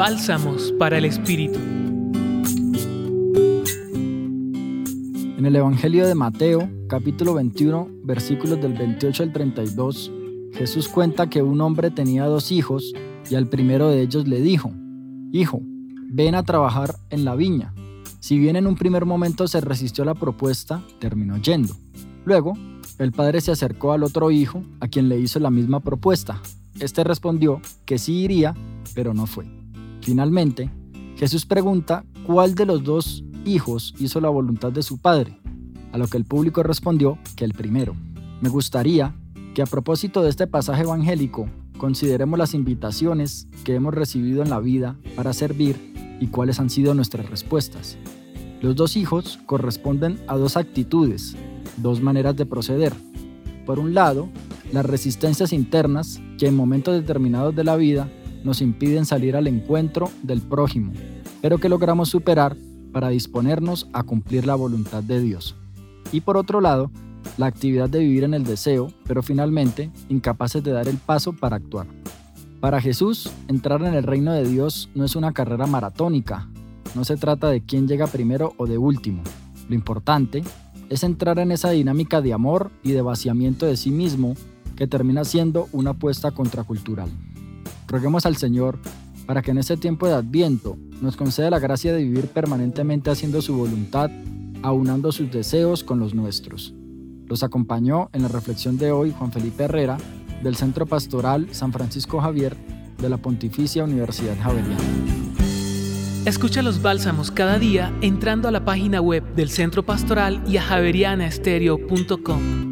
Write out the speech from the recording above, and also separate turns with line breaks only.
Bálsamos para el Espíritu.
En el Evangelio de Mateo, capítulo 21, versículos del 28 al 32, Jesús cuenta que un hombre tenía dos hijos y al primero de ellos le dijo, Hijo, ven a trabajar en la viña. Si bien en un primer momento se resistió a la propuesta, terminó yendo. Luego, el padre se acercó al otro hijo, a quien le hizo la misma propuesta. Este respondió que sí iría, pero no fue. Finalmente, Jesús pregunta cuál de los dos hijos hizo la voluntad de su padre, a lo que el público respondió que el primero. Me gustaría que a propósito de este pasaje evangélico consideremos las invitaciones que hemos recibido en la vida para servir y cuáles han sido nuestras respuestas. Los dos hijos corresponden a dos actitudes, dos maneras de proceder. Por un lado, las resistencias internas que en momentos determinados de la vida nos impiden salir al encuentro del prójimo, pero que logramos superar para disponernos a cumplir la voluntad de Dios. Y por otro lado, la actividad de vivir en el deseo, pero finalmente incapaces de dar el paso para actuar. Para Jesús, entrar en el reino de Dios no es una carrera maratónica, no se trata de quién llega primero o de último. Lo importante es entrar en esa dinámica de amor y de vaciamiento de sí mismo que termina siendo una apuesta contracultural. Roguemos al Señor para que en este tiempo de Adviento nos conceda la gracia de vivir permanentemente haciendo su voluntad, aunando sus deseos con los nuestros. Los acompañó en la reflexión de hoy Juan Felipe Herrera, del Centro Pastoral San Francisco Javier de la Pontificia Universidad Javeriana.
Escucha los bálsamos cada día entrando a la página web del Centro Pastoral y a javerianaestereo.com.